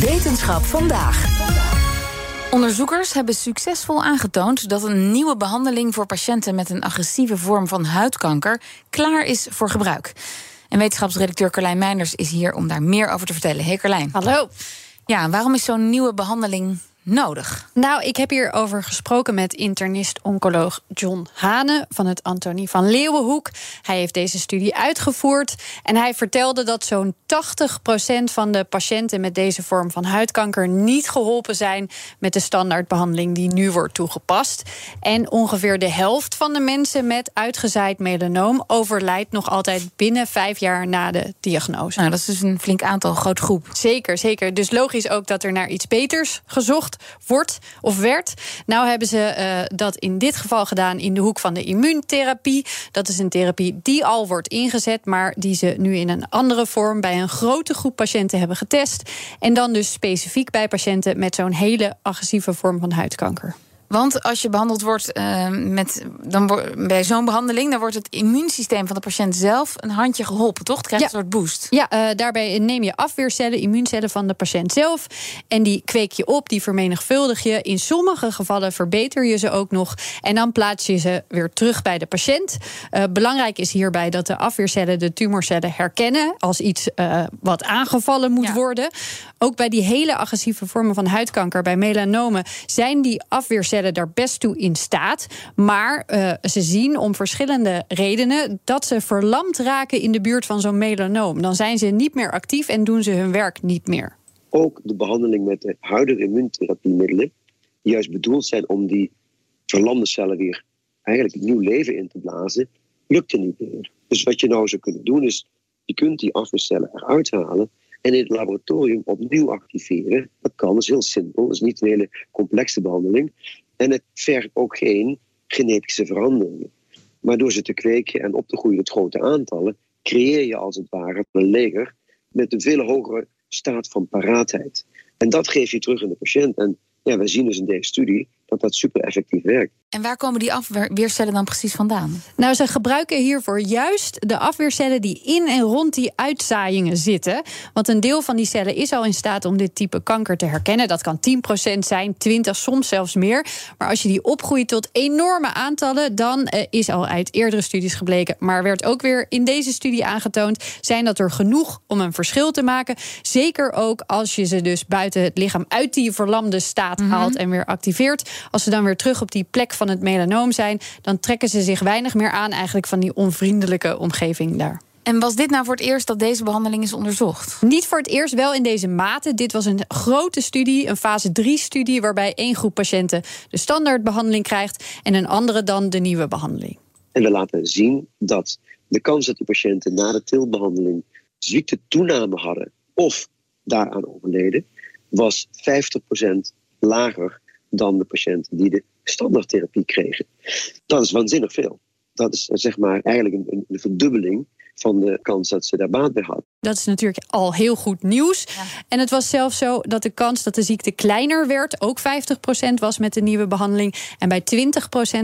Wetenschap vandaag. Onderzoekers hebben succesvol aangetoond dat een nieuwe behandeling voor patiënten met een agressieve vorm van huidkanker klaar is voor gebruik. En wetenschapsredacteur Carlijn Meinders is hier om daar meer over te vertellen. Hey Carlijn. Hallo. Ja, waarom is zo'n nieuwe behandeling nodig? Nou, ik heb hierover gesproken met internist-oncoloog John Hane van het Antonie van Leeuwenhoek. Hij heeft deze studie uitgevoerd en hij vertelde dat zo'n 80% van de patiënten met deze vorm van huidkanker niet geholpen zijn met de standaardbehandeling die nu wordt toegepast. En ongeveer de helft van de mensen met uitgezaaid melanoom overlijdt nog altijd binnen vijf jaar na de diagnose. Nou, dat is dus een flink aantal, groot groep. Zeker, zeker. Dus logisch ook dat er naar iets beters gezocht wordt of werd. Nou hebben ze uh, dat in dit geval gedaan in de hoek van de immuuntherapie. Dat is een therapie die al wordt ingezet, maar die ze nu in een andere vorm bij een grote groep patiënten hebben getest. En dan dus specifiek bij patiënten met zo'n hele agressieve vorm van huidkanker. Want als je behandeld wordt uh, met, dan, bij zo'n behandeling, dan wordt het immuunsysteem van de patiënt zelf een handje geholpen, toch? Het krijgt ja. een soort boost. Ja, uh, daarbij neem je afweercellen, immuuncellen van de patiënt zelf. En die kweek je op, die vermenigvuldig je. In sommige gevallen verbeter je ze ook nog. En dan plaats je ze weer terug bij de patiënt. Uh, belangrijk is hierbij dat de afweercellen de tumorcellen herkennen als iets wat aangevallen moet ja. worden. Ook bij die hele agressieve vormen van huidkanker, bij melanomen, zijn die afweercellen daar best toe in staat. Maar uh, ze zien om verschillende redenen dat ze verlamd raken in de buurt van zo'n melanoom. Dan zijn ze niet meer actief en doen ze hun werk niet meer. Ook de behandeling met de huidige immuuntherapiemiddelen, die juist bedoeld zijn om die verlamde cellen weer eigenlijk nieuw leven in te blazen, lukte niet meer. Dus wat je nou zou kunnen doen is, je kunt die afweercellen eruit halen en in het laboratorium opnieuw activeren. Dat kan, dat is heel simpel. Dat is niet een hele complexe behandeling. En het vergt ook geen genetische veranderingen. Maar door ze te kweken en op te groeien tot grote aantallen, creëer je als het ware een leger met een veel hogere staat van paraatheid. En dat geef je terug in de patiënt. En ja, we zien dus in deze studie dat dat super effectief werkt. En waar komen die afweercellen dan precies vandaan? Nou, ze gebruiken hiervoor juist de afweercellen die in en rond die uitzaaiingen zitten. Want een deel van die cellen is al in staat om dit type kanker te herkennen. Dat kan 10% zijn, 20, soms zelfs meer. Maar als je die opgroeit tot enorme aantallen, dan uh, is al uit eerdere studies gebleken, maar werd ook weer in deze studie aangetoond, zijn dat er genoeg om een verschil te maken. Zeker ook als je ze dus buiten het lichaam uit die verlamde staat mm -hmm. haalt en weer activeert. Als ze dan weer terug op die plek van het melanoom zijn, dan trekken ze zich weinig meer aan eigenlijk van die onvriendelijke omgeving daar. En was dit nou voor het eerst dat deze behandeling is onderzocht? Niet voor het eerst, wel in deze mate. Dit was een grote studie, een fase 3-studie, waarbij één groep patiënten de standaardbehandeling krijgt en een andere dan de nieuwe behandeling. En we laten zien dat de kans dat de patiënten na de tilbehandeling ziektetoename hadden of daaraan overleden, was 50% lager dan de patiënten die de standaardtherapie kregen. Dat is waanzinnig veel. Dat is zeg maar eigenlijk een, een verdubbeling van de kans dat ze daar baat bij hadden. Dat is natuurlijk al heel goed nieuws. Ja. En het was zelfs zo dat de kans dat de ziekte kleiner werd, ook 50% was met de nieuwe behandeling. En bij 20%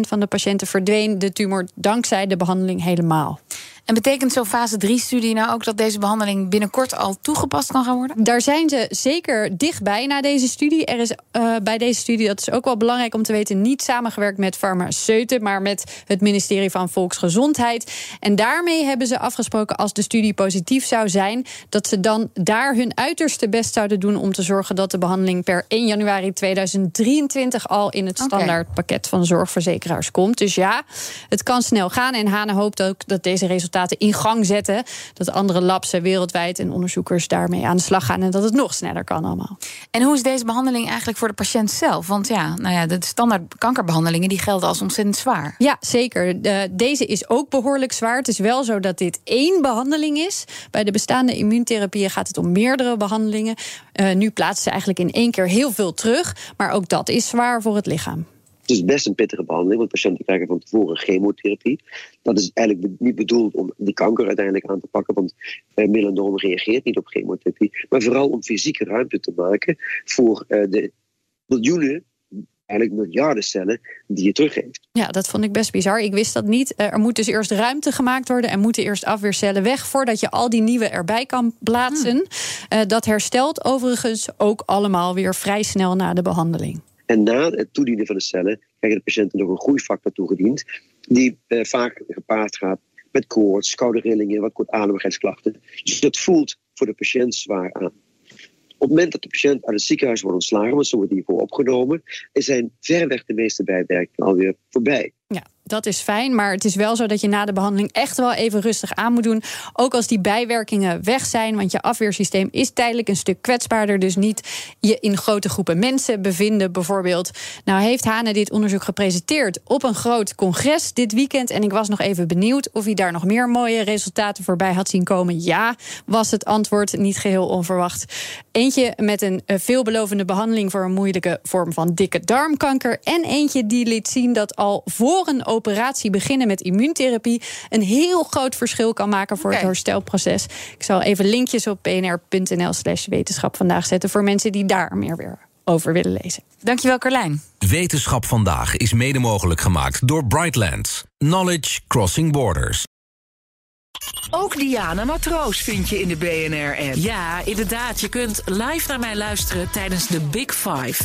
van de patiënten verdween de tumor dankzij de behandeling helemaal. En betekent zo'n fase 3-studie nou ook dat deze behandeling binnenkort al toegepast kan gaan worden? Daar zijn ze zeker dichtbij na deze studie. Er is uh, bij deze studie, dat is ook wel belangrijk om te weten, niet samengewerkt met farmaceuten, maar met het ministerie van Volksgezondheid. En daarmee hebben ze afgesproken, als de studie positief zou zijn, dat ze dan daar hun uiterste best zouden doen om te zorgen dat de behandeling per 1 januari 2023 al in het standaardpakket van zorgverzekeraars komt. Dus ja, het kan snel gaan. En Hane hoopt ook dat deze resultaten resultaten in gang zetten. Dat andere labs wereldwijd en onderzoekers daarmee aan de slag gaan en dat het nog sneller kan allemaal. En hoe is deze behandeling eigenlijk voor de patiënt zelf? Want ja, nou ja, de standaard kankerbehandelingen die gelden als ontzettend zwaar. Ja, zeker. deze is ook behoorlijk zwaar. Het is wel zo dat dit één behandeling is. Bij de bestaande immuuntherapieën gaat het om meerdere behandelingen. Uh, nu plaatsen ze eigenlijk in één keer heel veel terug. Maar ook dat is zwaar voor het lichaam. Het is best een pittige behandeling, want patiënten krijgen van tevoren chemotherapie. Dat is eigenlijk niet bedoeld om die kanker uiteindelijk aan te pakken, want uh, melanoom reageert niet op chemotherapie. Maar vooral om fysieke ruimte te maken voor uh, de miljoenen eigenlijk miljarden cellen die je teruggeeft. Ja, dat vond ik best bizar. Ik wist dat niet. Er moet dus eerst ruimte gemaakt worden en moeten eerst afweercellen weg voordat je al die nieuwe erbij kan plaatsen. Hmm. dat herstelt overigens ook allemaal weer vrij snel na de behandeling. En na het toedienen van de cellen krijgen de patiënten nog een groeifactor toegediend, die eh, vaak gepaard gaat met koorts, koude rillingen, wat kortademigheidsklachten. Dus dat voelt voor de patiënt zwaar aan. Op het moment dat de patiënt uit het ziekenhuis wordt ontslagen, want zo wordt hiervoor opgenomen, zijn verreweg de meeste bijwerkingen alweer voorbij. Ja, dat is fijn. Maar het is wel zo dat je na de behandeling echt wel even rustig aan moet doen. Ook als die bijwerkingen weg zijn. Want je afweersysteem is tijdelijk een stuk kwetsbaarder. Dus niet je in grote groepen mensen bevinden, bijvoorbeeld. Nou, heeft Hane dit onderzoek gepresenteerd op een groot congres dit weekend. En ik was nog even benieuwd of hij daar nog meer mooie resultaten voorbij had zien komen. Ja, was het antwoord niet geheel onverwacht. Eentje met een eh, veelbelovende behandeling voor een moeilijke vorm van dikke darmkanker. En eentje die liet zien dat al voor een operatie beginnen met immuuntherapie een heel groot verschil kan maken voor het herstelproces. Ik zal even linkjes op pnr.nl/slash wetenschap vandaag zetten voor mensen die daar meer weer over willen lezen. Dankjewel, Carlijn. Wetenschap vandaag is mede mogelijk gemaakt door Brightlands. Knowledge Crossing Borders. Ook Diana Matroos vind je in de BNR-app. Ja, inderdaad. Je kunt live naar mij luisteren tijdens de Big Five.